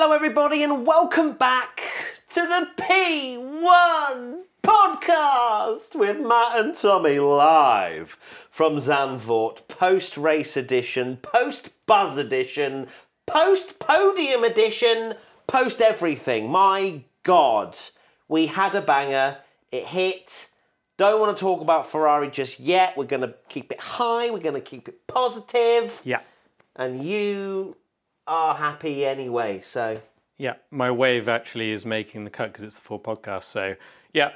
Hello, everybody, and welcome back to the P1 podcast with Matt and Tommy live from Zandvoort, post race edition, post buzz edition, post podium edition, post everything. My God, we had a banger. It hit. Don't want to talk about Ferrari just yet. We're going to keep it high. We're going to keep it positive. Yeah. And you are happy anyway. So Yeah, my wave actually is making the cut because it's the full podcast. So, yeah,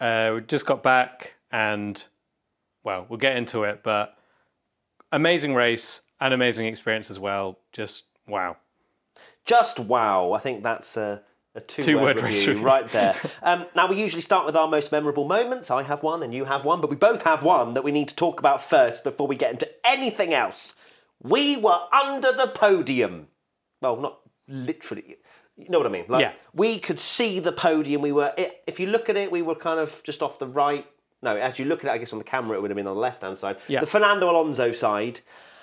uh, we just got back and, well, we'll get into it, but amazing race and amazing experience as well. Just wow. just wow. I think that's a, a two, Two-word word review review. right there. um, now, we usually start with our most memorable moments. I have one and you have one, but we both have one that we need to talk about first before we get into anything else. We were under the podium. Well, not literally. You know what I mean? Like, Yeah. We could see the podium. We were, if you look at it, we were kind of just off the right. No, as you look at it, I guess on the camera, it would have been on the left hand side. Yeah. The Fernando Alonso side.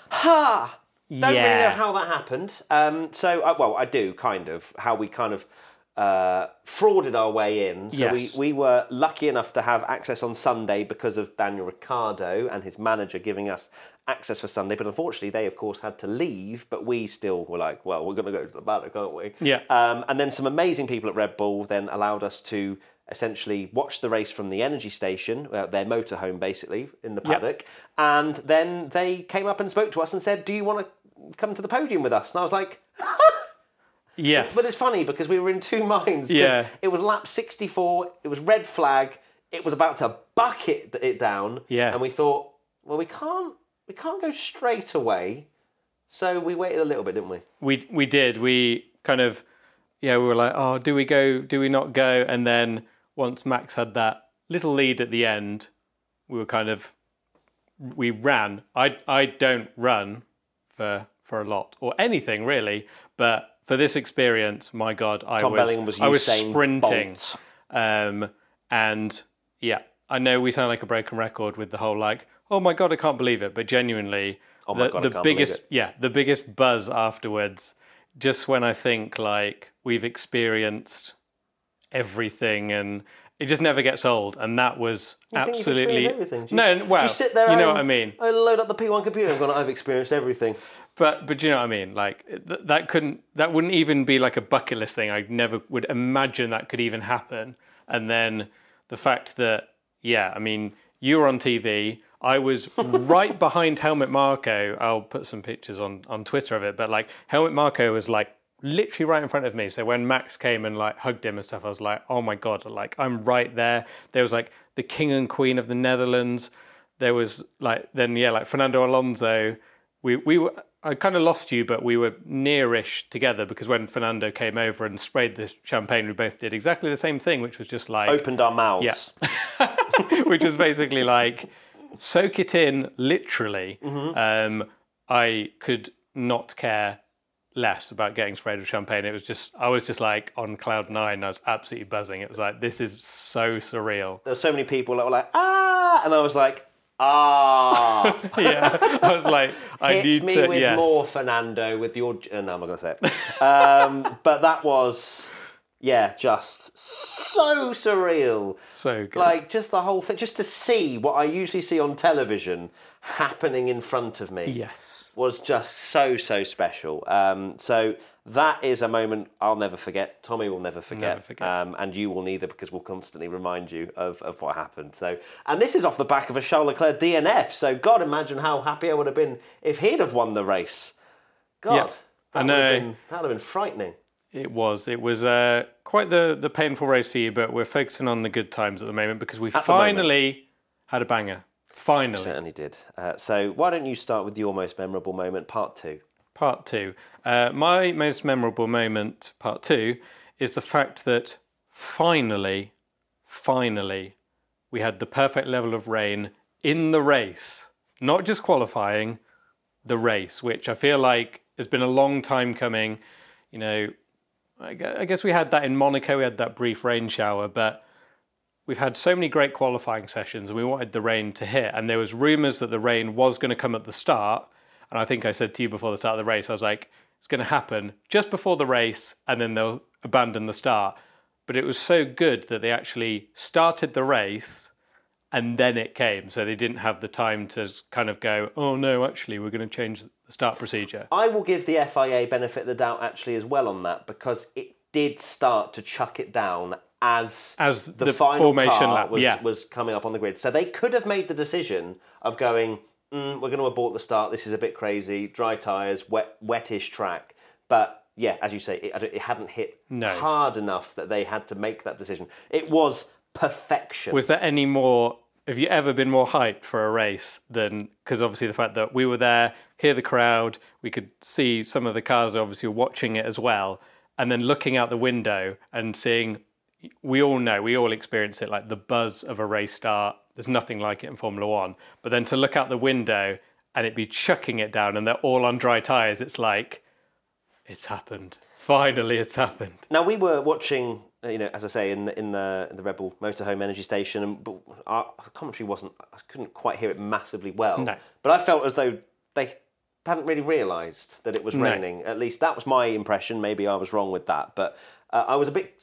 Ha! Don't really know how that happened. Um, so, uh, well, I do kind of how we kind of uh, frauded our way in. So Yes. we, we were lucky enough to have access on Sunday because of Daniel Ricciardo and his manager giving us access for Sunday. But unfortunately, they of course had to leave. But we still were like, well, we're going to go to the paddock, aren't we? Yeah. Um, and then some amazing people at Red Bull then allowed us to essentially watch the race from the energy station, uh, their motorhome basically, in the Yep. paddock. And then they came up and spoke to us and said, do you want to come to the podium with us? And I was like, Yes. but it's funny because we were in two minds. Yeah. It was lap 64, it was red flag, it was about to bucket it down. Yeah. And we thought, well, we can't, we can't go straight away. So we waited a little bit, didn't we? we we did. We kind of yeah, we were like, oh, do we go? Do we not go? And then once Max had that little lead at the end, we were kind of we ran. I I don't run for for a lot or anything really, but for this experience, my God, I Tom was Bellingham was I was Usain sprinting, Bolt. um, and yeah, I know we sound like a broken record with the whole like, oh my God, I can't believe it, but genuinely. Oh the, God, the biggest yeah the biggest buzz afterwards just when i think like we've experienced everything and it just never gets old and that was You absolutely everything? Do you no well you sit there you know and- what i mean I load up the P1 computer and gone, I've experienced everything. but but you know what i mean like th- that couldn't that wouldn't even be like a bucket list thing i never would imagine that could even happen and then the fact that yeah i mean you were on tv i was right behind Helmut Marko i'll put some pictures on on twitter of it but like Helmut Marko was like literally right in front of me. So when max came and like hugged him and stuff i was like oh my god like i'm right there. There was like the king and queen of the netherlands. There was like then yeah like fernando alonso. We we were I kind of lost you, but we were nearish together because when Fernando came over and sprayed the champagne, we both did exactly the same thing, which was just like, Opened our mouths. Yeah, which was basically like, soak it in literally. Um, I could not care less about getting sprayed with champagne. It was just, I was just like on cloud nine. I was absolutely buzzing. It was like, this is so surreal. There were so many people that were like, ah, and I was like, ah. Yeah, I was like, I Hit need me to, with yes. more, Fernando, with your. Uh, no, I'm not going to say it. Um, but that was, yeah, just so surreal. So good. Like, just the whole thing, just to see what I usually see on television happening in front of me yes. was just so, so special. Um, so that is a moment I'll never forget. Tommy will never forget. Never forget. Um, and you will neither because we'll constantly remind you of, of what happened. So, and this is off the back of a Charles Leclerc DNF. So, God, imagine how happy I would have been if he'd have won the race. God, that I would have know. been that would have been frightening. It was. It was uh, quite the, the painful race for you, but we're focusing on the good times at the moment because we moment. finally had a banger. Finally. Certainly did. Uh, so, why don't you start with your most memorable moment, part two? Part two. Uh, my most memorable moment, part two, is the fact that finally, finally, we had the perfect level of rain in the race. Not just qualifying, the race, which I feel like has been a long time coming. You know, I I guess we had that in Monaco, we had that brief rain shower, but we've had so many great qualifying sessions and we wanted the rain to hit. And there was rumours that the rain was going to come at the start. And I think I said to you before the start of the race, I was like, it's going to happen just before the race and then they'll abandon the start. But it was so good that they actually started the race and then it came. So they didn't have the time to kind of go, oh no, actually, we're going to change the start procedure. I will give the FIA benefit of the doubt actually as well on that because it did start to chuck it down as As the, the final formation car lap, was, yeah. was coming up on the grid. So they could have made the decision of going, mm, we're going to abort the start. This is a bit crazy. Dry tyres, wet, wettish track. But yeah, as you say, it, it hadn't hit No. hard enough that they had to make that decision. It was perfection. Was there any more? Have you ever been more hyped for a race than? Because obviously the fact that we were there, hear the crowd, we could see some of the cars obviously watching it as well, and then looking out the window and seeing. We all know, we all experience it, like the buzz of a race start. There's nothing like it in Formula One. But then to look out the window and it be chucking it down, and they're all on dry tires, it's like, it's happened. Finally, it's happened. Now we were watching, uh, you know, as I say, in the in the, in the Red Bull Motorhome Energy Station, and but our commentary wasn't. I couldn't quite hear it massively well. No. But I felt as though they hadn't really realised that it was raining. At least that was my impression. Maybe I was wrong with that, but uh, I was a bit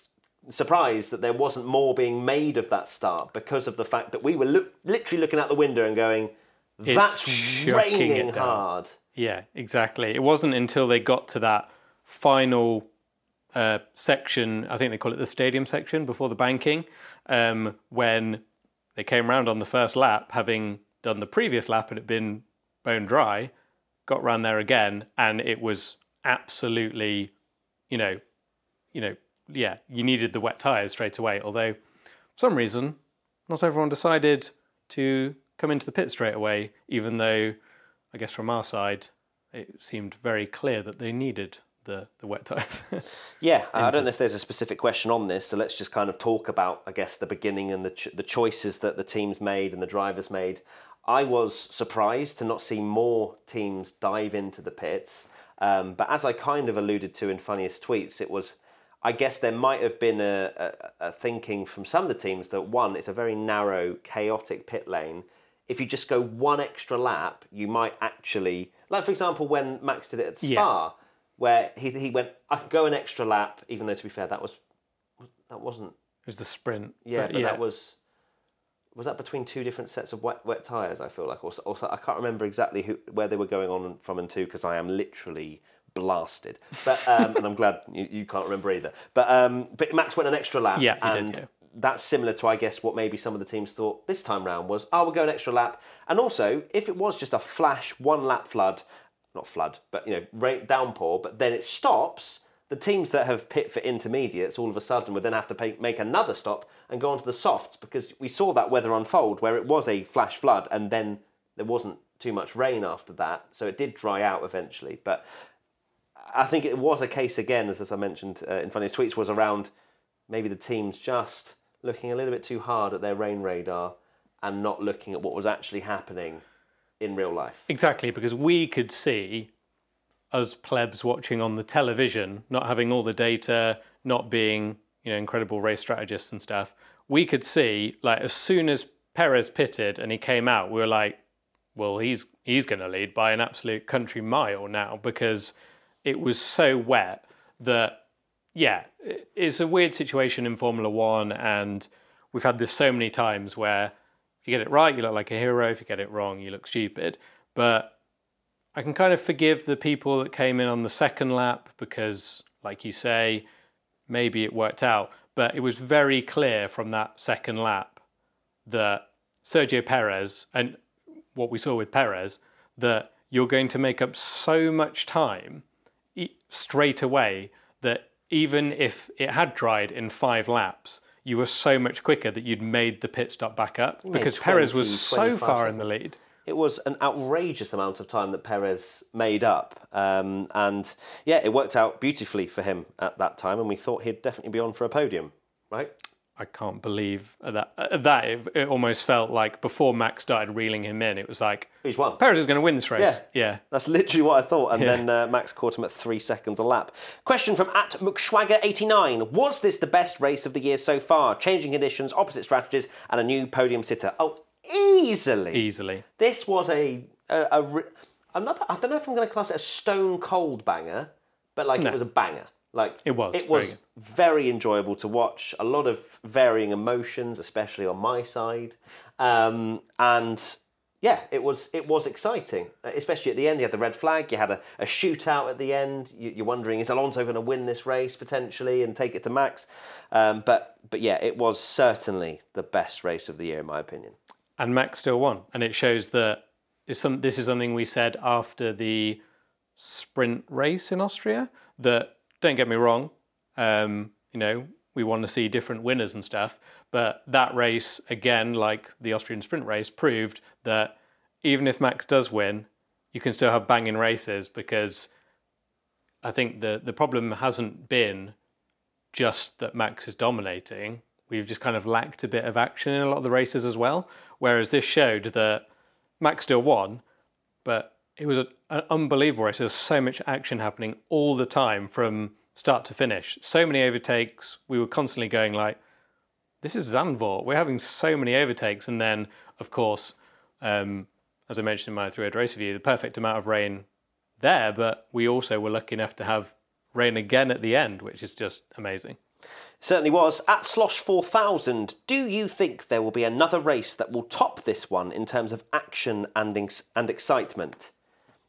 surprised that there wasn't more being made of that start because of the fact that we were look, literally looking out the window and going, "That's raining hard." Yeah, exactly. It wasn't until they got to that final uh, section, I think they call it the stadium section before the banking, um, when they came round on the first lap, having done the previous lap and it been bone dry, got round there again, and it was absolutely, you know, you know, yeah, you needed the wet tyres straight away. Although, for some reason, not everyone decided to come into the pit straight away, even though I guess from our side, it seemed very clear that they needed the, the wet tyres. Yeah, I don't know if there's a specific question on this, so let's just kind of talk about, I guess, the beginning and the ch- the choices that the teams made and the drivers made. I was surprised to not see more teams dive into the pits, um, but as I kind of alluded to in funniest tweets, it was. I guess there might have been a, a, a thinking from some of the teams that one, it's a very narrow, chaotic pit lane. If you just go one extra lap, you might actually, like for example, when Max did it at Spa, Yeah. where he he went, I could go an extra lap, even though to be fair, that was that wasn't. it was the sprint. Yeah, but, that was was that between two different sets of wet wet tires. I feel like, or, or I can't remember exactly who where they were going on from and to because I am literally blasted. But um, and I'm glad you, you can't remember either. But um, but Max went an extra lap. Yeah, he did, and yeah. that's similar to I guess what maybe some of the teams thought this time round was, oh, we'll go an extra lap. And also, if it was just a flash one lap flood, not flood, but you know, rain, downpour, but then it stops. The teams that have pit for intermediates all of a sudden would then have to pay, make another stop and go onto the softs because we saw that weather unfold where it was a flash flood and then there wasn't too much rain after that, so it did dry out eventually. But I think it was a case again, as, as I mentioned uh, in funniest tweets, was around maybe the teams just looking a little bit too hard at their rain radar and not looking at what was actually happening in real life. Exactly, because we could see us plebs watching on the television, not having all the data, not being you know incredible race strategists and stuff. We could see like as soon as Perez pitted and he came out, we were like, well, he's he's going to lead by an absolute country mile now because it was so wet that yeah, it's a weird situation in Formula One, and we've had this so many times where if you get it right, you look like a hero. If you get it wrong, you look stupid. But I can kind of forgive the people that came in on the second lap because, like you say, maybe it worked out. But it was very clear from that second lap that Sergio Perez and what we saw with Perez that you're going to make up so much time straight away that even if it had dried in five laps, you were so much quicker that you'd made the pit stop back up because Perez was so 25 far in the lead. It was an outrageous amount of time that Perez made up. Um, and yeah, it worked out beautifully for him at that time, and we thought he'd definitely be on for a podium, right? I can't believe that. That it, it almost felt like before Max started reeling him in, it was like He's won. Perez is going to win this race. Yeah. yeah. That's literally what I thought. And then uh, Max caught him at three seconds a lap. Question from at McSwagger89. Was this the best race of the year so far? Changing conditions, opposite strategies, and a new podium sitter. Oh, easily. easily. This was a, a, a re- I'm not. I don't know if I'm going to class it a stone cold banger, but like it was a banger. Like It was, It very was good. very enjoyable to watch. A lot of varying emotions, especially on my side, um, and yeah, it was it was exciting, especially at the end. You had the red flag. You had a, a shootout at the end. You, you're wondering is Alonso going to win this race potentially and take it to Max? Um, but but yeah, it was certainly the best race of the year in my opinion. and Max still won, and it shows that some. This is something we said after the sprint race in Austria. That don't get me wrong, um, you know we want to see different winners and stuff, but that race again, like the Austrian sprint race, proved that even if Max does win, you can still have banging races because I think the the problem hasn't been just that Max is dominating. We've just kind of lacked a bit of action in a lot of the races as well. Whereas this showed that Max still won, but it was a, an unbelievable race. There was so much action happening all the time from start to finish. So many overtakes. We were constantly going like, "This is Zandvoort. We're having so many overtakes." And then, of course, um, as I mentioned in my three-hour race review, the perfect amount of rain there. But we also were lucky enough to have rain again at the end, which is just amazing. Certainly was. At Slosh 4000, do you think there will be another race that will top this one in terms of action and, ex- and excitement?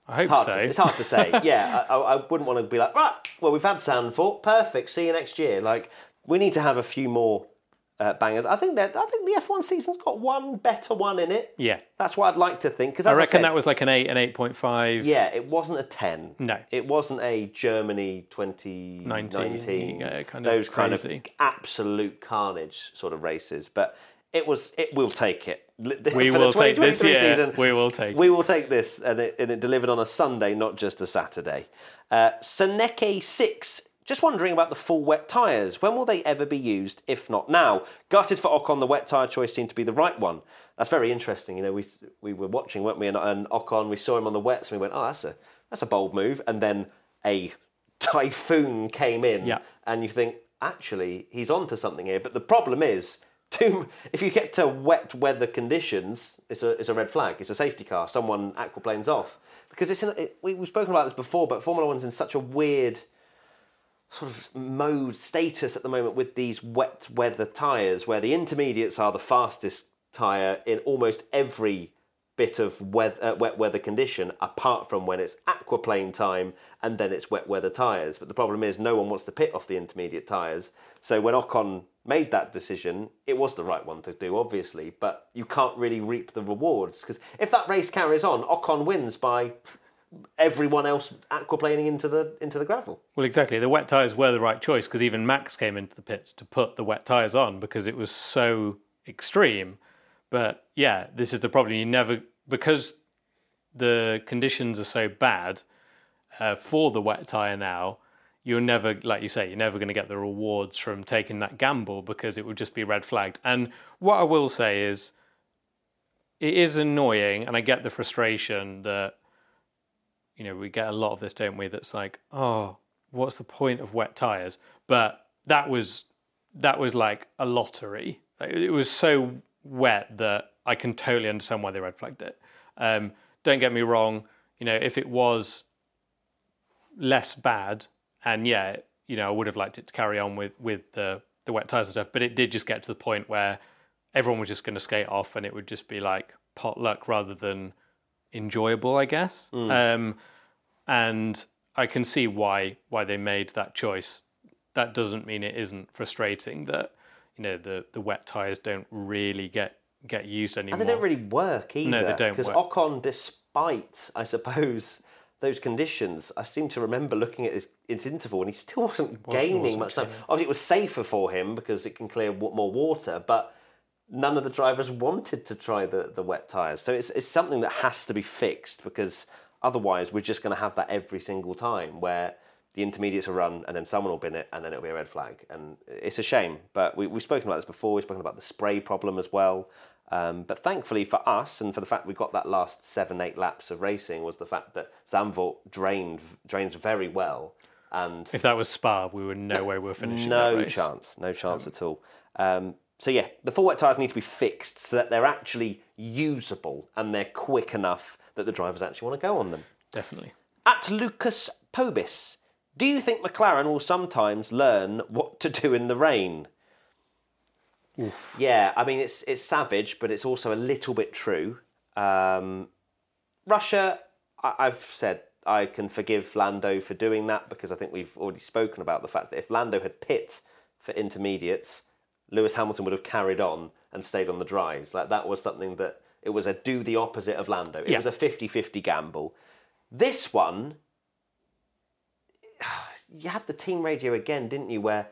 I hope It's hard, so. to, it's hard to say. yeah, I, I wouldn't want to be like, right, well, we've had Zandvoort, perfect, see you next year. Like, we need to have a few more uh, bangers. I think that I think the F1 season's got one better one in it. yeah, That's what I'd like to think. Because I reckon that was like an eight, an eight point five. Yeah, it wasn't a 10. No. It wasn't a Germany 2019, 19, yeah, kind of those kind of absolute carnage sort of races. But it was, it will take it. We For will the take this 2023 year. season, We will take. we will take this, and it, and it delivered on a Sunday, not just a Saturday. Uh, Seneke 6, just wondering about the full wet tyres. When will they ever be used, if not now? Gutted for Ocon, the wet tyre choice seemed to be the right one. That's very interesting. You know, we we were watching, weren't we? And, and Ocon, we saw him on the wets, and we went, "Oh, that's a that's a bold move." And then a typhoon came in, Yeah. and you think, actually, he's onto something here. But the problem is, too, if you get to wet weather conditions, it's a it's a red flag. It's a safety car. Someone aquaplanes off because it's in. It, we, we've spoken about this before, but Formula One's in such a weird sort of mode status at the moment with these wet weather tyres, where the intermediates are the fastest tyre in almost every bit of weather, uh, wet weather condition, apart from when it's aquaplane time and then it's wet weather tyres. But the problem is, no one wants to pit off the intermediate tyres. So when Ocon made that decision, it was the right one to do, obviously. But you can't really reap the rewards because if that race carries on, Ocon wins by everyone else aquaplaning into the into the gravel. Well, exactly. The wet tyres were the right choice because even Max came into the pits to put the wet tyres on because it was so extreme. But yeah, this is the problem. You never, because the conditions are so bad uh, for the wet tyre now, you're never, like you say, you're never going to get the rewards from taking that gamble because it would just be red flagged. And what I will say is, it is annoying, and I get the frustration that you know, we get a lot of this, don't we? That's like, oh, what's the point of wet tires? But that was that was like a lottery. It was so wet that I can totally understand why they red flagged it. Um, don't get me wrong. You know, if it was less bad, and yeah, you know, I would have liked it to carry on with with the the wet tires and stuff. But it did just get to the point where everyone was just going to skate off, and it would just be like potluck rather than enjoyable, I guess. Um, and I can see why why they made that choice. That doesn't mean it isn't frustrating that you know the the wet tires don't really get get used anymore. And they don't really work either. No, they don't Because. Ocon, despite, I suppose, those conditions, I seem to remember looking at his, his interval and he still wasn't gaining wasn't much time. Obviously, it was safer for him because it can clear wa- more water, but none of the drivers wanted to try the, the wet tyres. So it's, it's something that has to be fixed because otherwise we're just going to have that every single time where the intermediates are run and then someone will bin it and then it'll be a red flag. And it's a shame, but we, we've spoken about this before. We've spoken about the spray problem as well. Um, but thankfully for us and for the fact we got that last seven, eight laps of racing was the fact that Zandvoort drained, drains very well. And if that was Spa, we were no way we're finishing. no chance, no chance at all. Um, so yeah, the full wet tyres need to be fixed so that they're actually usable and they're quick enough that the drivers actually want to go on them. Definitely. At Lucas Pobis, Do you think McLaren will sometimes learn what to do in the rain? Yeah, I mean it's it's savage, but it's also a little bit true. Um, Russia, I, I've said I can forgive Lando for doing that because I think we've already spoken about the fact that if Lando had pit for intermediates, Lewis Hamilton would have carried on and stayed on the dries. Like that was something that it was a do the opposite of Lando. It Yeah. was a 50-50 gamble. This one, you had the team radio again, didn't you? Where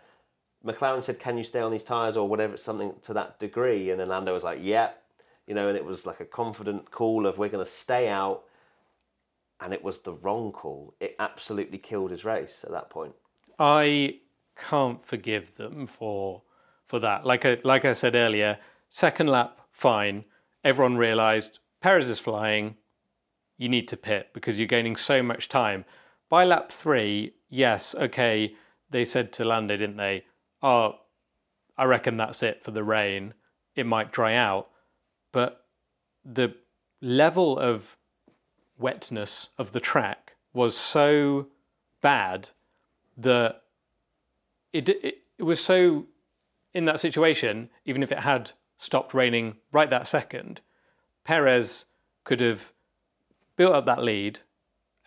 McLaren said, "Can you stay on these tires or whatever?" Something to that degree, and then Lando was like, "Yeah," you know, and it was like a confident call of we're going to stay out, and it was the wrong call. It absolutely killed his race at that point. I can't forgive them for for that. Like I like I said earlier, second lap fine. Everyone realised Perez is flying. You need to pit because you're gaining so much time. By lap three, yes, okay. They said to Lando, didn't they? Oh, I reckon that's it for the rain. It might dry out, but the level of wetness of the track was so bad that it, it it was so in that situation, even if it had stopped raining right that second, Perez could have built up that lead.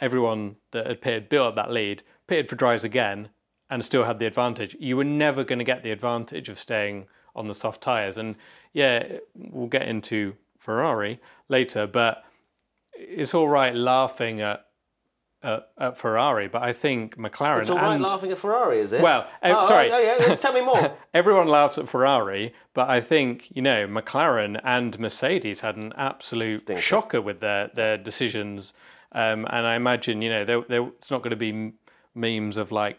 Everyone that had pitted built up that lead, pitted for dries again, and still had the advantage. You were never going to get the advantage of staying on the soft tyres. And yeah, we'll get into Ferrari later, but it's all right laughing at at, at Ferrari, but I think McLaren It's all right and laughing at Ferrari, is it? well, uh, oh, sorry. Oh, yeah, yeah, tell me more. everyone laughs at Ferrari, but I think you know McLaren and Mercedes had an absolute shocker with their their decisions, um, and I imagine you know there there it's not going to be memes of like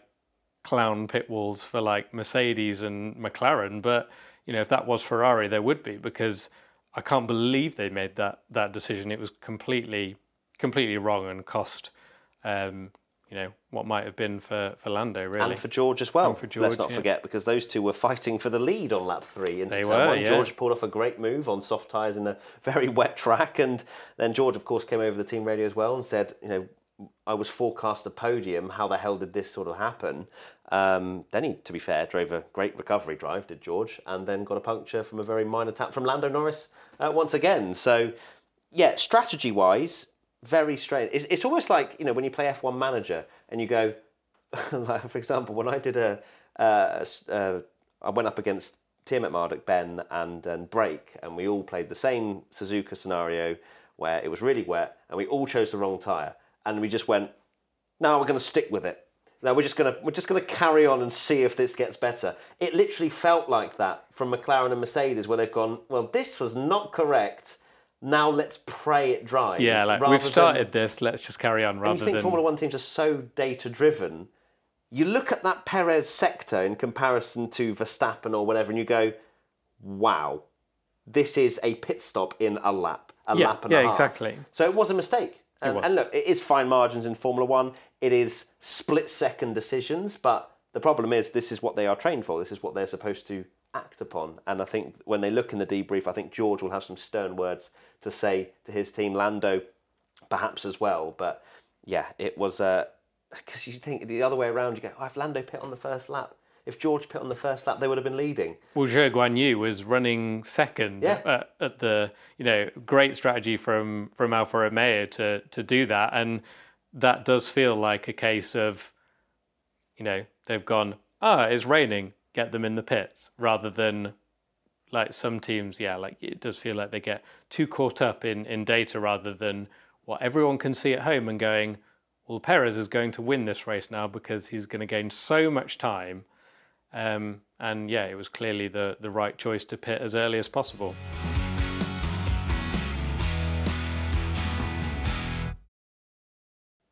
clown pit walls for like Mercedes and McLaren, but you know if that was Ferrari, there would be because I can't believe they made that that decision. It was completely completely wrong and cost. Um, you know what might have been for, for Lando really And for George as well. for Let's not yeah. forget because those two were fighting for the lead on lap three. Into They were, one. yeah. George pulled off a great move on soft tyres in a very wet track, and then George, of course, came over the team radio as well and said, you know. I was forecast a podium. How the hell did this sort of happen? Um, then he, to be fair, drove a great recovery drive, did George, and then got a puncture from a very minor tap from Lando Norris uh, once again. So, yeah, strategy wise, very strange. It's, it's almost like you know when you play F1 Manager and you go, like for example, when I did a, uh, uh, I went up against Tim Marduk, Ben, and and Brake, and we all played the same Suzuka scenario where it was really wet, and we all chose the wrong tire, and we just went, no, we're going to stick with it. No, we're just going to we're just going to carry on and see if this gets better. It literally felt like that from McLaren and Mercedes, where they've gone, well, this was not correct. Now let's pray it dries. Yeah, like we've than- started this. Let's just carry on and rather you think than Formula One teams are so data driven. You look at that Perez sector in comparison to Verstappen or whatever, and you go, "Wow, this is a pit stop in a lap, a Yeah, lap and yeah, a half." Yeah, exactly. So it was a mistake. And, look, it is fine margins in Formula One. It is split second decisions, but the problem is this is what they are trained for. This is what they're supposed to act upon. And I think when they look in the debrief, I think George will have some stern words to say to his team, Lando, perhaps as well. But yeah, it was uh, because you think the other way around. You go, oh, if Lando pit on the first lap, if George pit on the first lap, they would have been leading. Well, Zhou Guanyu was running second Yeah. at, at the, you know, great strategy from from Alfa Romeo to to do that, and that does feel like a case of, you know, they've gone, ah, it's raining, get them in the pits, rather than like some teams, yeah, like it does feel like they get too caught up in in data rather than what everyone can see at home and going, well, Perez is going to win this race now because he's going to gain so much time. Um, and yeah, it was clearly the, the right choice to pit as early as possible.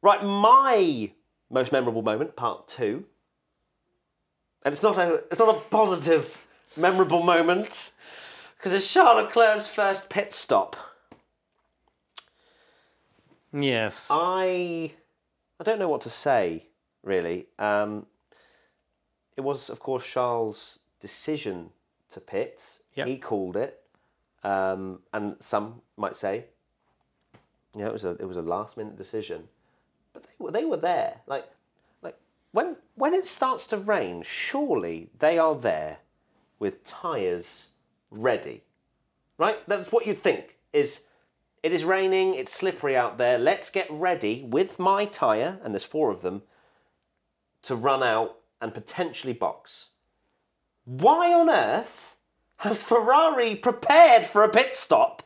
Right, my most memorable moment, part two. And it's not a it's not a positive memorable moment because it's Charles Leclerc's first pit stop. Yes. I I don't know what to say really. Um, it was of course Charles' decision to pit. Yep. He called it, um, and some might say, you know, it was a it was a last minute decision, but they were they were there. Like like when when it starts to rain, surely they are there with tyres ready, right? That's what you'd think. Is it is raining? It's slippery out there. Let's get ready with my tyre, and there's four of them, to run out and potentially box. Why on earth has Ferrari prepared for a pit stop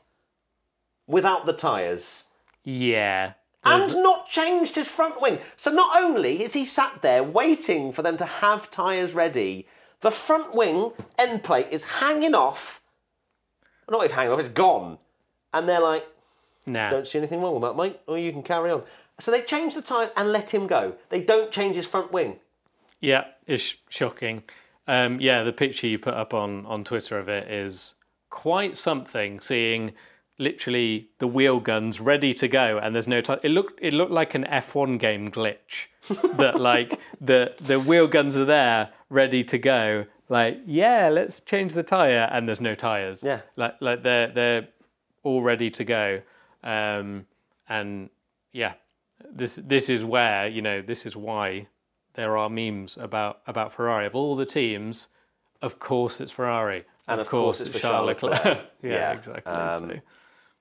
without the tyres? Yeah. and not changed his front wing. So not only is he sat there waiting for them to have tyres ready, the front wing end plate is hanging off. Not even hanging off, it's gone. And they're like, Nah. don't see anything wrong with that, mate. Or you can carry on. So they change the tyres and let him go. They don't change his front wing. Yeah, it's shocking. Um, yeah, the picture you put up on, on Twitter of it is quite something. Seeing literally the wheel guns ready to go, and there's no time. It looked it looked like an F1 game glitch. that like the the wheel guns are there ready to go. Like yeah, let's change the tire, and there's no tires. Yeah. like like they're they're all ready to go. Um, and yeah, this this is where you know this is why there are memes about about Ferrari of all the teams. Of course, it's Ferrari, And of course it's for Charles Leclerc. yeah, Yeah, exactly. um, so.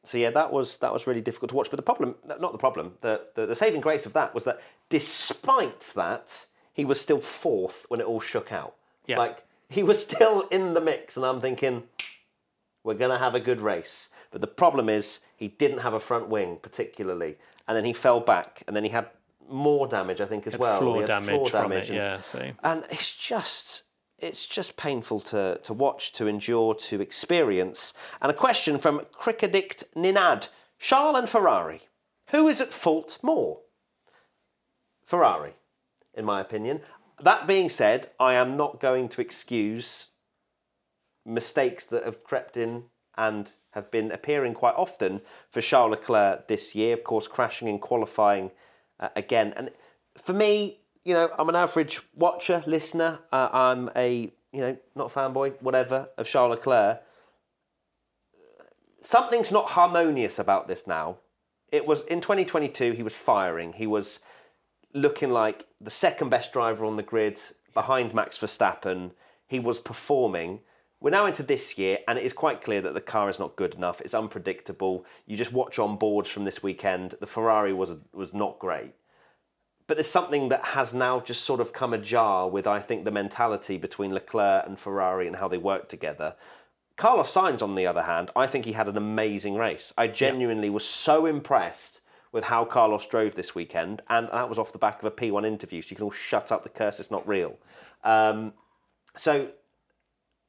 So yeah, that was that was really difficult to watch. But the problem, not the problem, the, the the saving grace of that was that despite that, he was still fourth when it all shook out. Yeah. Like he was still in the mix, and I'm thinking, we're gonna have a good race. But the problem is he didn't have a front wing particularly, and then he fell back, and then he had more damage, I think, as well. Floor damage floor from damage it. and- Yeah, so and it's just it's just painful to, to watch, to endure, to experience. And a question from Crickadict Ninad. Charles and Ferrari. Who is at fault more? Ferrari, in my opinion. That being said, I am not going to excuse mistakes that have crept in and have been appearing quite often for Charles Leclerc this year. Of course, crashing in qualifying uh, again. And for me, you know, I'm an average watcher, listener. Uh, I'm a, you know, not a fanboy, whatever, of Charles Leclerc. Something's not harmonious about this now. It was in 2022, he was firing. He was looking like the second best driver on the grid behind Max Verstappen. He was performing. We're now into this year, and it is quite clear that the car is not good enough. It's unpredictable. You just watch on boards from this weekend. The Ferrari was was not great, but there's something that has now just sort of come ajar with I think the mentality between Leclerc and Ferrari and how they work together. Carlos Sainz, on the other hand, I think he had an amazing race. I genuinely was so impressed with how Carlos drove this weekend, and that was off the back of a P1 interview, so you can all shut up the curse, it's not real. Um, so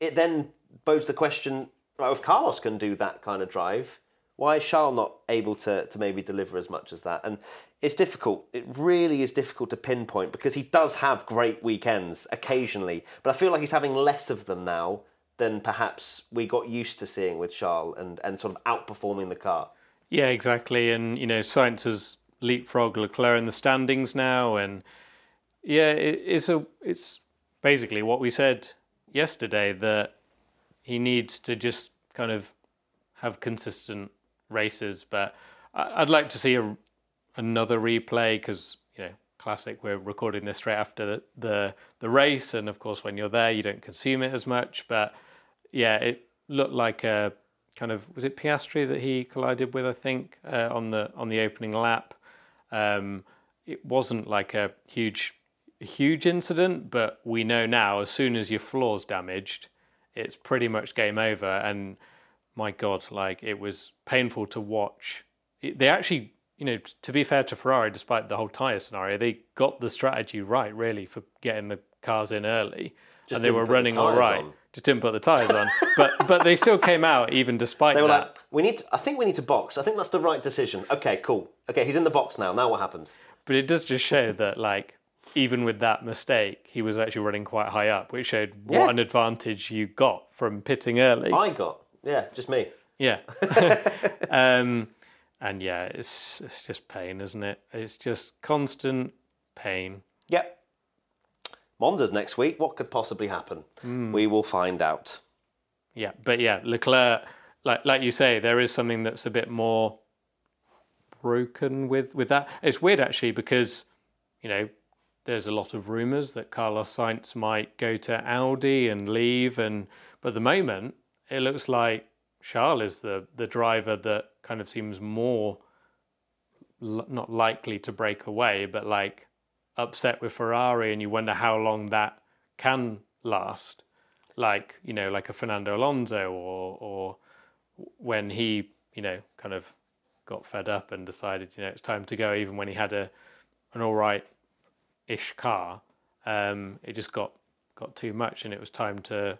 it then bodes the question right, if Carlos can do that kind of drive, why is Charles not able to, to maybe deliver as much as that? And it's difficult. It really is difficult to pinpoint because he does have great weekends occasionally, but I feel like he's having less of them now than perhaps we got used to seeing with Charles and, and sort of outperforming the car. yeah, exactly. And you know, Sainz has leapfrogged Leclerc in the standings now, and yeah, it, it's a it's basically what we said yesterday that he needs to just kind of have consistent races. But I'd like to see a, another replay because you know, classic. We're recording this straight after the, the the race, and of course, when you're there, you don't consume it as much. But yeah, it looked like a kind of was it Piastri that he collided with? I think uh, on the on the opening lap. Um, it wasn't like a huge huge incident, but we know now as soon as your floor's damaged, it's pretty much game over. And my God, like it was painful to watch. They actually, you know, to be fair to Ferrari, despite the whole tyre scenario, they got the strategy right, really, for getting the cars in early. and they were put the running all right. on. Just didn't put the tyres on. but but they still came out even despite They were that. like, we need. To, I think we need to box. I think that's the right decision. Okay, cool. Okay, he's in the box now. Now what happens? But it does just show that, like, even with that mistake, he was actually running quite high up, which showed what Yeah. an advantage you got from pitting early. I got. Yeah, just me. Yeah. um, and yeah, it's it's just pain, isn't it? It's just constant pain. Yep. Monza's next week. What could possibly happen? We will find out. Yeah, but yeah, Leclerc, like like you say, there is something that's a bit more broken with with that. It's weird actually because you know there's a lot of rumours that Carlos Sainz might go to Audi and leave, and but at the moment it looks like Charles is the the driver that kind of seems more l- not likely to break away, but like upset with Ferrari, and you wonder how long that can last. Like you know, like a Fernando Alonso, or or when he you know kind of got fed up and decided you know it's time to go, even when he had a an all right ish car, um, it just got got too much, and it was time to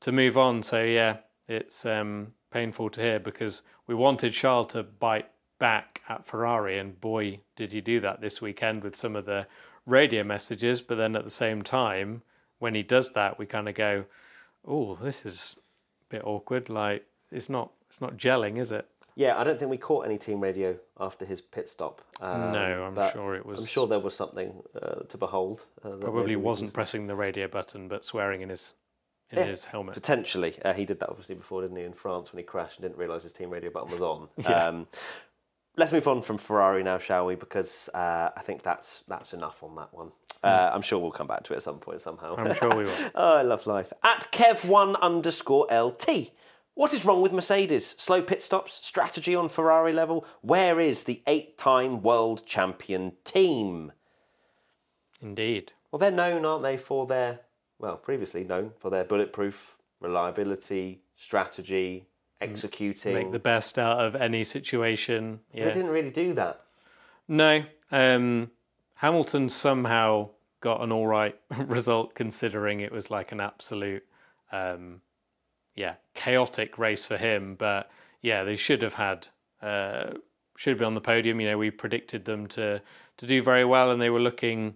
to move on. So yeah, it's um, painful to hear because we wanted Charles to bite back at Ferrari, and boy, did he do that this weekend with some of the radio messages. But then at the same time, when he does that, we kind of go, "Oh, this is a bit awkward. Like it's not it's not gelling, is it?" Yeah, I don't think we caught any team radio after his pit stop. Um, no, I'm sure it was. I'm sure there was something uh, to behold. Uh, probably wasn't can- pressing the radio button, but swearing in his in Yeah. his helmet. Potentially, uh, he did that obviously before, didn't he? In France when he crashed and didn't realise his team radio button was on. Yeah. um, let's move on from Ferrari now, shall we? Because uh, I think that's that's enough on that one. Uh, I'm sure we'll come back to it at some point somehow. I'm sure we will. oh, I love life. At Kev1 underscore LT. What is wrong with Mercedes? Slow pit stops? Strategy on Ferrari level? Where is the eight time world champion team? Indeed. Well, they're known, aren't they, for their, well, previously known for their bulletproof reliability, strategy, executing. Make the best out of any situation. They didn't really do that. No. Um, Hamilton somehow got an all right result considering it was like an absolute, um, yeah, chaotic race for him. But yeah, they should have had, uh, should be on the podium. You know, we predicted them to to do very well, and they were looking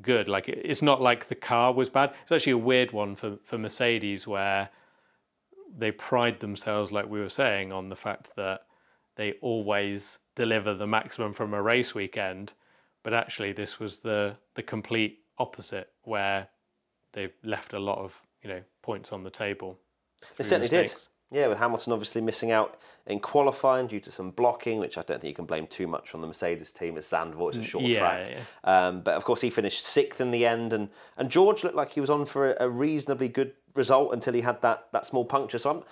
good. Like it's not like the car was bad. It's actually a weird one for for Mercedes where they pride themselves, like we were saying, on the fact that they always deliver the maximum from a race weekend. But actually, this was the the complete opposite, where they've left a lot of you know points on the table. They certainly mistakes. did. Yeah, with Hamilton obviously missing out in qualifying due to some blocking, which I don't think you can blame too much on the Mercedes team. It's Zandvoort, it's a short yeah, track. yeah. Um, but of course, he finished sixth in the end, and, and George looked like he was on for a, a reasonably good result until he had that, that small puncture. So I'm,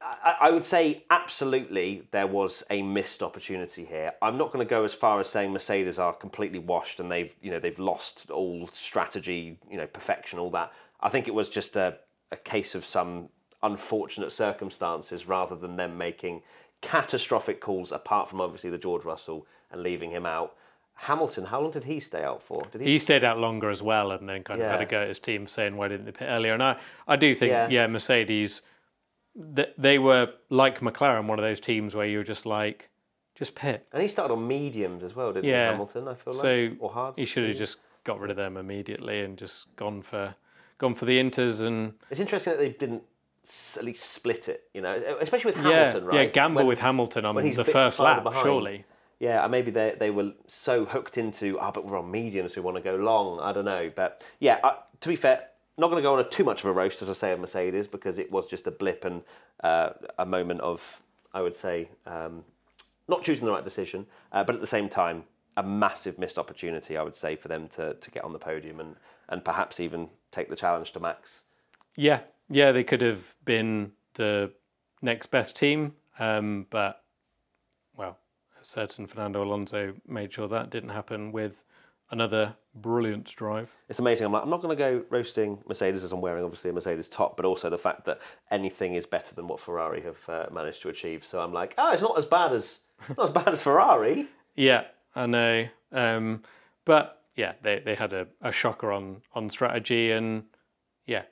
I, I would say absolutely there was a missed opportunity here. I'm not going to go as far as saying Mercedes are completely washed and they've you know they've lost all strategy, you know perfection, all that. I think it was just a, a case of some unfortunate circumstances rather than them making catastrophic calls. Apart from obviously the George Russell and leaving him out. Hamilton, how long did he stay out for? Did He stayed out longer as well, and then kind of had Yeah. a go at his team, saying why didn't they pit earlier? And I, I do think, Yeah. yeah, Mercedes, th- they were like McLaren, one of those teams where you were just like, just pit. And he started on mediums as well, didn't Yeah. he, Hamilton? I feel like, So or hards. he should have just got rid of them immediately and just gone for, gone for the Inters and It's interesting that they didn't at least split it, you know, especially with yeah, Hamilton, right? yeah, gamble When- with Hamilton on the first lap, behind. surely. Yeah, and maybe they they were so hooked into, oh, but we're on mediums, we want to go long. I don't know, but yeah, uh, to be fair, not going to go on a too much of a roast, as I say, of Mercedes because it was just a blip and uh, a moment of, I would say, um, not choosing the right decision, uh, but at the same time, a massive missed opportunity, I would say, for them to to get on the podium and and perhaps even take the challenge to Max. Yeah, yeah, they could have been the next best team, um, but well, a certain Fernando Alonso made sure that didn't happen with another brilliant drive. It's amazing. I'm like, I'm not going to go roasting Mercedes as I'm wearing obviously a Mercedes top, but also the fact that anything is better than what Ferrari have uh, managed to achieve. So I'm like, oh, it's not as bad as not as bad as Ferrari. Yeah, I know, um, but yeah, they, they had a, a shocker on on strategy, and yeah,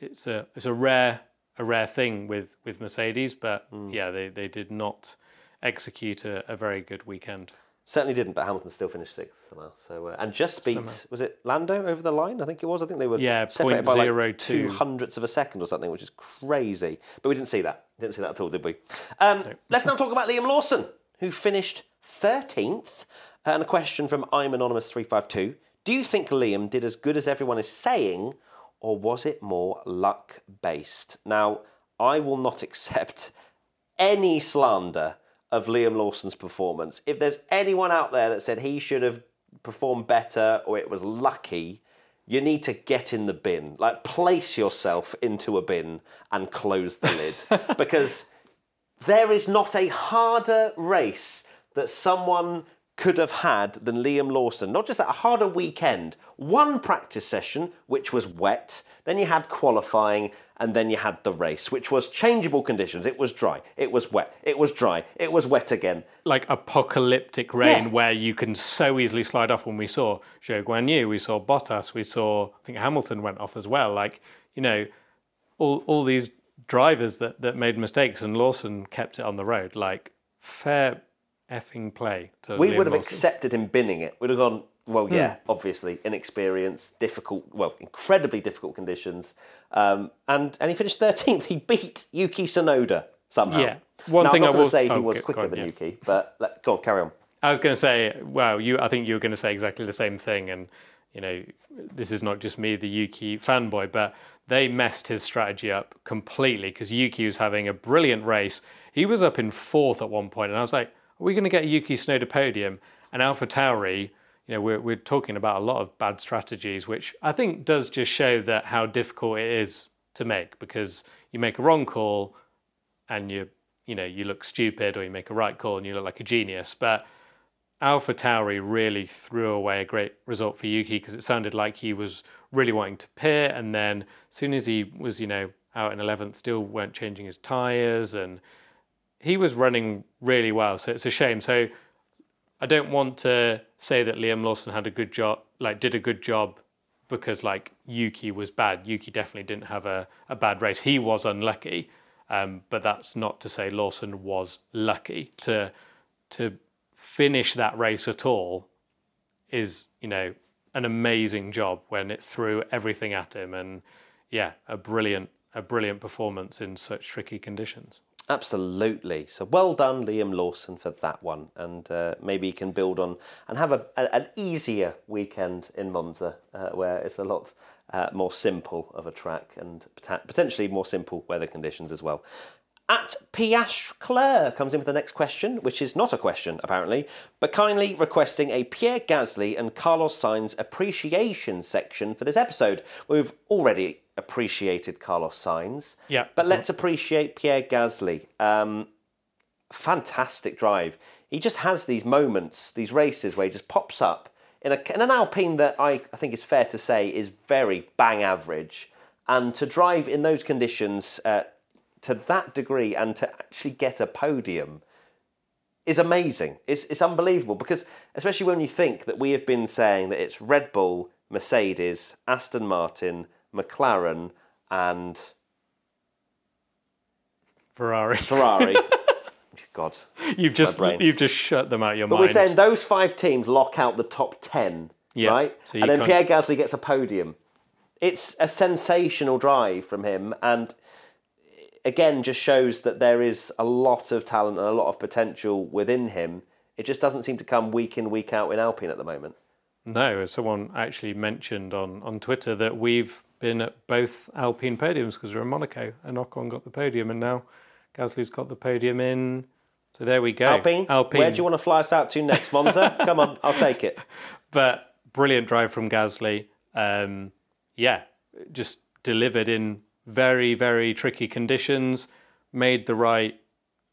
it's a it's a rare a rare thing with with Mercedes, but yeah, they they did not execute a, a very good weekend. Certainly didn't, but Hamilton still finished sixth somehow. So uh, and just beat was it Lando over the line? I think it was. I think they were Yeah, separated by like 0.02. two hundredths of a second or something, which is crazy. But we didn't see that. Didn't see that at all, did we? Um, let's now talk about Liam Lawson, who finished thirteenth. And a question from I'm Anonymous three five two. Do you think Liam did as good as everyone is saying, or was it more luck based? Now, I will not accept any slander of Liam Lawson's performance. If there's anyone out there that said he should have performed better or it was lucky, you need to get in the bin. Like, place yourself into a bin and close the lid. because there is not a harder race that someone could have had than Liam Lawson. Not just that, a harder weekend. One practice session, which was wet, then you had qualifying, and then you had the race, which was changeable conditions. It was dry, it was wet, it was dry, it was wet again. Like apocalyptic rain Yeah. where you can so easily slide off when we saw Zhou Guanyu, we saw Bottas, we saw, I think Hamilton went off as well. Like, you know, all, all these drivers that, that made mistakes and Lawson kept it on the road. Like, fair effing play to We Liam would have Lawson. accepted him binning it. We'd have gone, well, yeah, Hmm. obviously, inexperienced, difficult, well, incredibly difficult conditions. Um, and, and he finished 13th. He beat Yuki Tsunoda somehow. Yeah. One now, thing I'm not going will- to say he oh, was go- quicker go on, than yeah. Yuki, but let, go on, carry on. I was going to say, wow, you. I think you were going to say exactly the same thing, and you know, this is not just me, the Yuki fanboy, but they messed his strategy up completely because Yuki was having a brilliant race. He was up in fourth at one point, and I was like, "Are we going to get Yuki Tsunoda podium?" And AlphaTauri, you know, we're we're talking about a lot of bad strategies, which I think does just show that how difficult it is to make because you make a wrong call and you you know you look stupid, or you make a right call and you look like a genius, but AlphaTauri really threw away a great result for Yuki because it sounded like he was really wanting to pit, and then as soon as he was, you know, out in eleventh, still weren't changing his tires, and he was running really well. So it's a shame. So I don't want to say that Liam Lawson had a good job, like did a good job, because like Yuki was bad. Yuki definitely didn't have a, a bad race. He was unlucky, um, but that's not to say Lawson was lucky to to finish that race at all is you know an amazing job when it threw everything at him and yeah a brilliant a brilliant performance in such tricky conditions Absolutely. So well done, Liam Lawson, for that one. And uh, maybe you can build on and have a, a, an easier weekend in Monza, uh, where it's a lot uh, more simple of a track and potentially more simple weather conditions as well. At Piastre Claire comes in with the next question, which is not a question, apparently, but kindly requesting a Pierre Gasly and Carlos Sainz appreciation section for this episode. We've already appreciated Carlos Sainz. Yeah. But let's appreciate Pierre Gasly. Um, fantastic drive. He just has these moments, these races where he just pops up in, a, in an Alpine that I, I think is fair to say is very bang average. And to drive in those conditions uh, to that degree and to actually get a podium is amazing. It's, it's unbelievable because, especially when you think that we have been saying that it's Red Bull, Mercedes, Aston Martin, McLaren, and ferrari Ferrari. God. you've just you've just shut them out of your But mind we're saying those five teams lock out the top 10, Yeah, right? so and then can't- Pierre Gasly gets a podium. It's a sensational drive from him, and again, just shows that there is a lot of talent and a lot of potential within him. It just doesn't seem to come week in, week out in Alpine at the moment. no someone actually mentioned on on twitter that we've been at both alpine podiums because we're in monaco and ocon got the podium and now gasly's got the podium in so there we go Alpine, alpine where do you want to fly us out to next, Monza? Come on, I'll take it. but brilliant drive from Gasly. Um, yeah, just delivered in very very tricky conditions. Made the right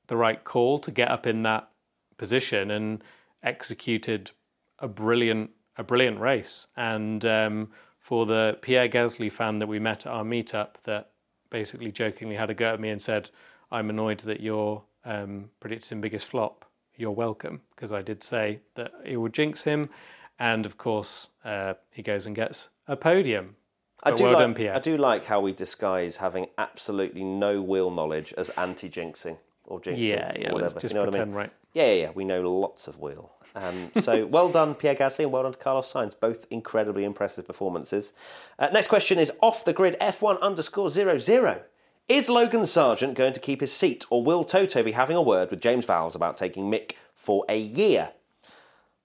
the right call to get up in that position and executed a brilliant a brilliant race. And um, for the Pierre Gasly fan that we met at our meetup, that basically jokingly had a go at me and said, "I'm annoyed that you're um, predicting biggest flop." You're welcome because I did say that it would jinx him, and of course uh, he goes and gets a podium. I But do, well like, done, Pierre. I do like how we disguise having absolutely no wheel knowledge as anti-jinxing or jinxing. Yeah, or yeah. whatever. Let's just you know what I pretend, mean? right? Yeah, yeah, yeah. We know lots of wheel. Um, so well done, Pierre Gasly, and well done to Carlos Sainz. Both incredibly impressive performances. Uh, next question is off the grid F1 underscore zero zero. Is Logan Sargeant going to keep his seat, or will Toto be having a word with James Vowles about taking Mick for a year?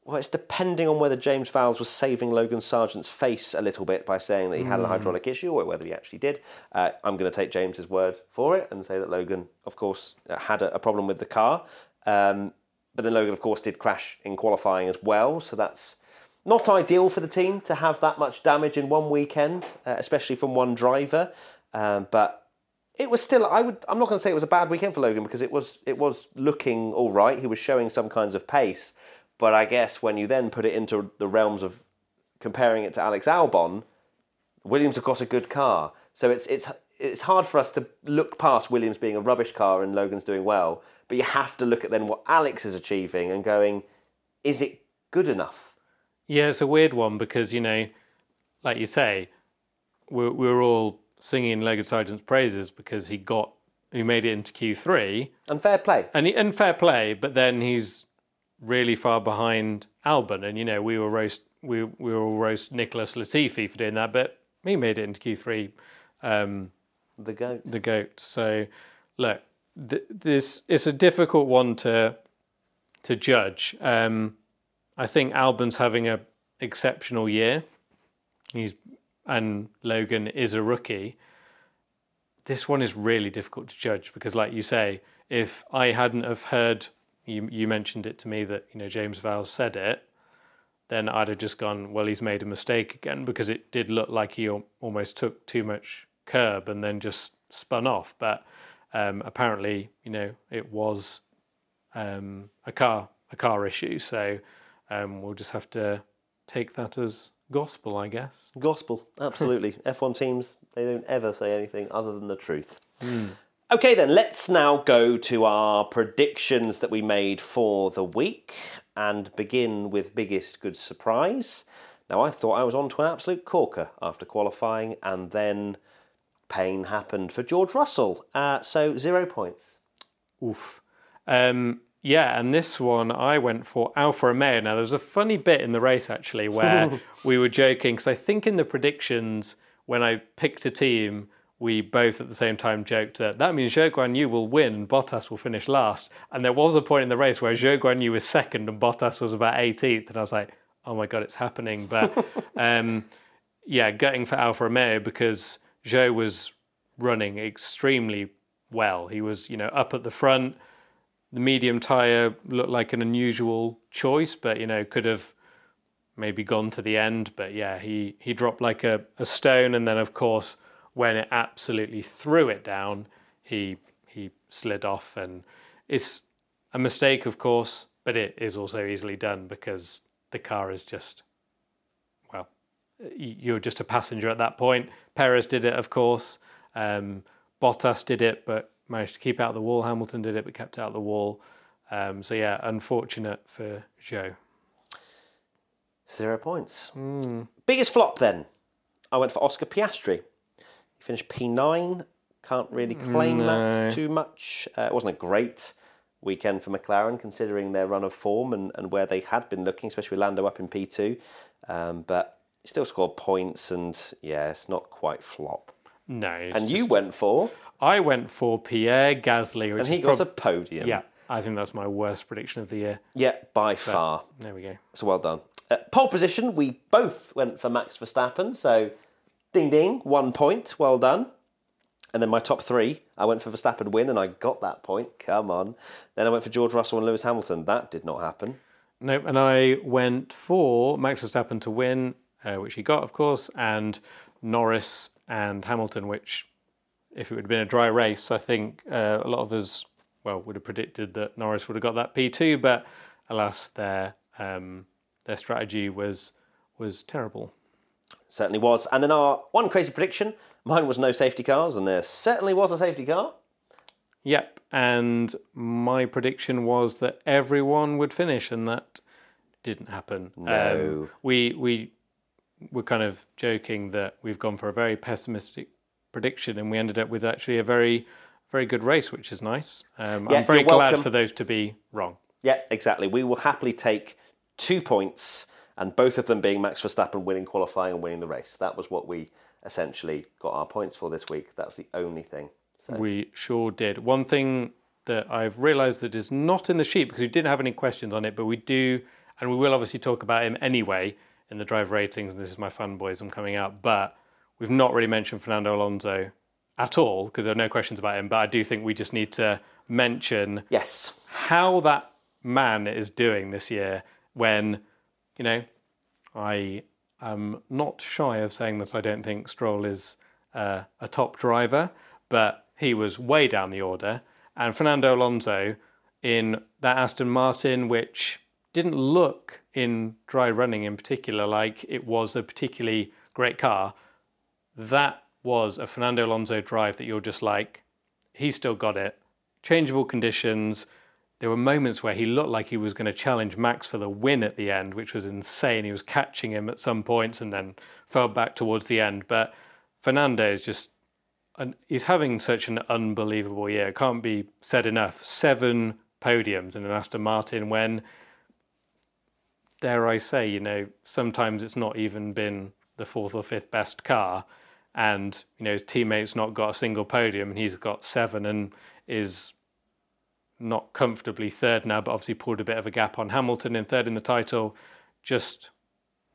Well, it's depending on whether James Vowles was saving Logan Sargeant's face a little bit by saying that he had a hydraulic issue or whether he actually did. Uh, I'm going to take James's word for it and say that Logan, of course, uh, had a, a problem with the car. Um, but then Logan, of course, did crash in qualifying as well. So that's not ideal for the team to have that much damage in one weekend, uh, especially from one driver. Um, but it was still. I would. I'm not going to say it was a bad weekend for Logan because it was. It was looking all right. He was showing some kinds of pace. But I guess when you then put it into the realms of comparing it to Alex Albon, Williams, have got a good car. So it's it's it's hard for us to look past Williams being a rubbish car and Logan's doing well. But you have to look at then what Alex is achieving and going, is it good enough? Yeah, it's a weird one because you know, like you say, we're we're all singing Logan Sargeant's praises because he got he made it into Q three And fair play. and he, and fair play, but then he's really far behind Albon, and you know we were roast we we will roast Nicholas Latifi for doing that, but he made it into Q three, um, The goat. the goat. So look, th- this it's a difficult one to to judge. Um, I think Albon's having a exceptional year. He's and Logan is a rookie. This one is really difficult to judge because, like you say, if I hadn't have heard you, you mentioned it to me that you know James Vowles said it, then I'd have just gone, well, he's made a mistake again because it did look like he almost took too much curb and then just spun off. But um, apparently, you know, it was um, a car a car issue. So um, we'll just have to take that as gospel, I guess. Gospel, absolutely. F1 teams, they don't ever say anything other than the truth. Okay, then, let's now go to our predictions that we made for the week and begin with biggest good surprise. Now, I thought I was on to an absolute corker after qualifying, and then pain happened for George Russell. Uh, so, zero points. Oof. Um, yeah, and this one I went for Alfa Romeo. Now, there was a funny bit in the race actually where we were joking because I think in the predictions when I picked a team, we both at the same time joked that that means Zhou Guanyu will win and Bottas will finish last. And there was a point in the race where Zhou Guanyu was second and Bottas was about 18th, and I was like, oh my god, it's happening. But um, yeah, gutting for Alfa Romeo because Zhou was running extremely well. He was, you know, up at the front. The medium tire looked like an unusual choice, but you know, could have maybe gone to the end. But yeah, he he dropped like a, a stone, and then of course, when it absolutely threw it down, he he slid off, and it's a mistake, of course, but it is also easily done because the car is just you're just a passenger at that point. Perez did it, of course. Um, Bottas did it, but managed to keep out the wall. Hamilton did it, but kept out the wall. Um, so yeah, unfortunate for Zhou. Zero points. Biggest flop then? I went for Oscar Piastri. He finished P9. Can't really claim No. that too much. Uh, it wasn't a great weekend for McLaren considering their run of form and, and where they had been looking, especially with Lando up in P2. Um, but he still scored points and yeah, it's not quite flop. No, And you went for, I went for Pierre Gasly, which and he got prob- a podium. yeah. I think that's my worst prediction of the year. Yeah, by far. There we go. So well done. Uh, pole position, we both went for Max Verstappen. So ding ding, one point. Well done. And then my top three, I went for Verstappen win and I got that point. Come on. Then I went for George Russell and Lewis Hamilton. That did not happen. Nope, and I went for Max Verstappen to win, uh, which he got, of course, and Norris and Hamilton, which, if it would have been a dry race, I think uh, a lot of us, well, would have predicted that Norris would have got that P2, but alas, their um, their strategy was was terrible. Certainly was. And then our one crazy prediction mine was no safety cars, and there certainly was a safety car. Yep, and my prediction was that everyone would finish, and that didn't happen. No. Um, we we were kind of joking that we've gone for a very pessimistic prediction, and we ended up with actually a very very good race, which is nice. Um, Yeah, I'm very glad welcome. for those to be wrong. Yeah, exactly. We will happily take two points, and both of them being Max Verstappen winning qualifying and winning the race. That was what we essentially got our points for this week. That was the only thing. So. We sure did. One thing that I've realised that is not in the sheet because we didn't have any questions on it, but we do, and we will obviously talk about him anyway in the drive ratings. And this is my fanboyism coming out, but we've not really mentioned Fernando Alonso at all because there are no questions about him. But I do think we just need to mention Yes. how that man is doing this year when, you know, I am not shy of saying that I don't think Stroll is uh, a top driver, but he was way down the order. And Fernando Alonso in that Aston Martin, which didn't look in dry running in particular like it was a particularly great car, that was a Fernando Alonso drive that you're just like, he's still got it. Changeable conditions. There were moments where he looked like he was going to challenge Max for the win at the end, which was insane. He was catching him at some points and then fell back towards the end. But Fernando is just, he's having such an unbelievable year. It can't be said enough. Seven podiums in an Aston Martin when, dare I say, you know, sometimes it's not even been the fourth or fifth best car and you know his teammates not got a single podium and he's got seven and is not comfortably third now but obviously pulled a bit of a gap on Hamilton in third in the title. Just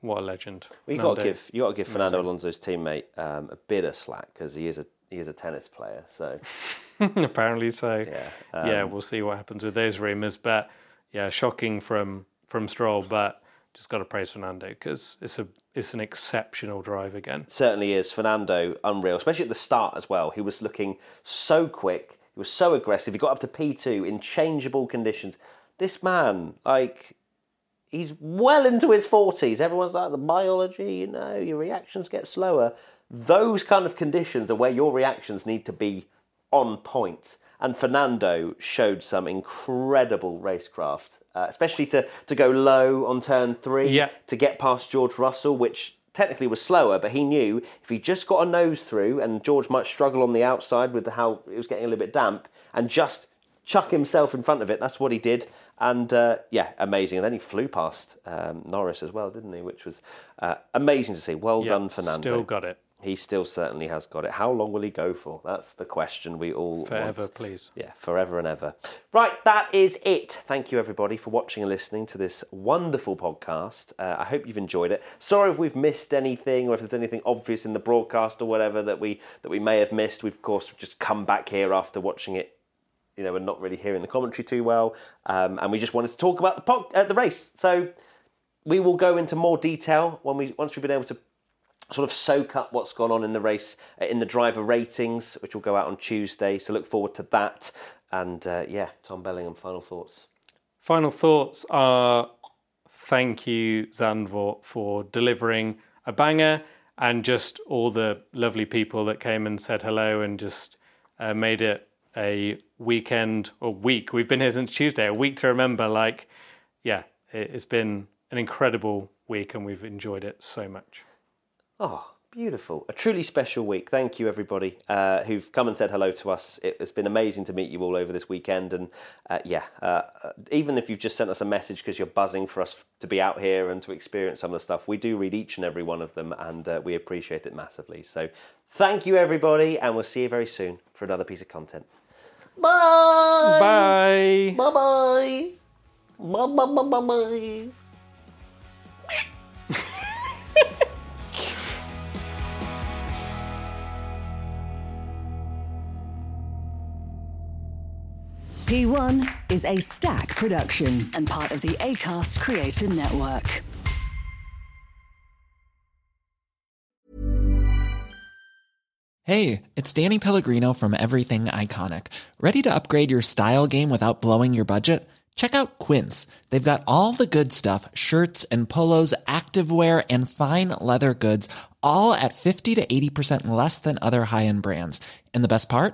what a legend. Well, you got to give you got to give Fernando Alonso's teammate um, a bit of slack because he is a he is a tennis player so. Apparently so. Yeah um, yeah we'll see what happens with those rumors but yeah shocking from from Stroll but just got to praise Fernando because it's a it's an exceptional drive again. Certainly is. Fernando, unreal, especially at the start as well. He was looking so quick. He was so aggressive. He got up to P2 in changeable conditions. This man, like, he's well into his 40s. Everyone's like, the biology, you know, your reactions get slower. Those kind of conditions are where your reactions need to be on point. And Fernando showed some incredible racecraft uh, especially to, to go low on turn three, yeah. to get past George Russell, which technically was slower, but he knew if he just got a nose through, and George might struggle on the outside with the, how it was getting a little bit damp, and just chuck himself in front of it. That's what he did, and uh, yeah, amazing. And then he flew past um, Norris as well, didn't he? Which was uh, amazing to see. Well done, Fernando. Still got it. He still certainly has got it. How long will he go for? That's the question we all forever, want. please. Yeah, forever and ever. Right, that is it. Thank you everybody for watching and listening to this wonderful podcast. Uh, I hope you've enjoyed it. Sorry if we've missed anything or if there's anything obvious in the broadcast or whatever that we that we may have missed. We've of course just come back here after watching it. You know, we're not really hearing the commentary too well, um, and we just wanted to talk about the pod, uh, the race. So we will go into more detail when we once we've been able to sort of soak up what's gone on in the race uh, in the driver ratings, which will go out on Tuesday. So look forward to that. And uh, yeah, Tom Bellingham, final thoughts. Final thoughts are thank you, Zandvoort, for delivering a banger and just all the lovely people that came and said hello and just uh, made it a weekend or week. We've been here since Tuesday, a week to remember. Like, yeah, it's been an incredible week and we've enjoyed it so much. Oh, beautiful. A truly special week. Thank you, everybody uh, who've come and said hello to us. It has been amazing to meet you all over this weekend. And uh, yeah, uh, even if you've just sent us a message because you're buzzing for us to be out here and to experience some of the stuff, we do read each and every one of them and uh, we appreciate it massively. So thank you, everybody. And we'll see you very soon for another piece of content. Bye. Bye. Bye bye. Bye bye bye bye bye. P1 is a stack production and part of the ACAST Creator Network. Hey, it's Danny Pellegrino from Everything Iconic. Ready to upgrade your style game without blowing your budget? Check out Quince. They've got all the good stuff shirts and polos, activewear, and fine leather goods, all at 50 to 80% less than other high end brands. And the best part?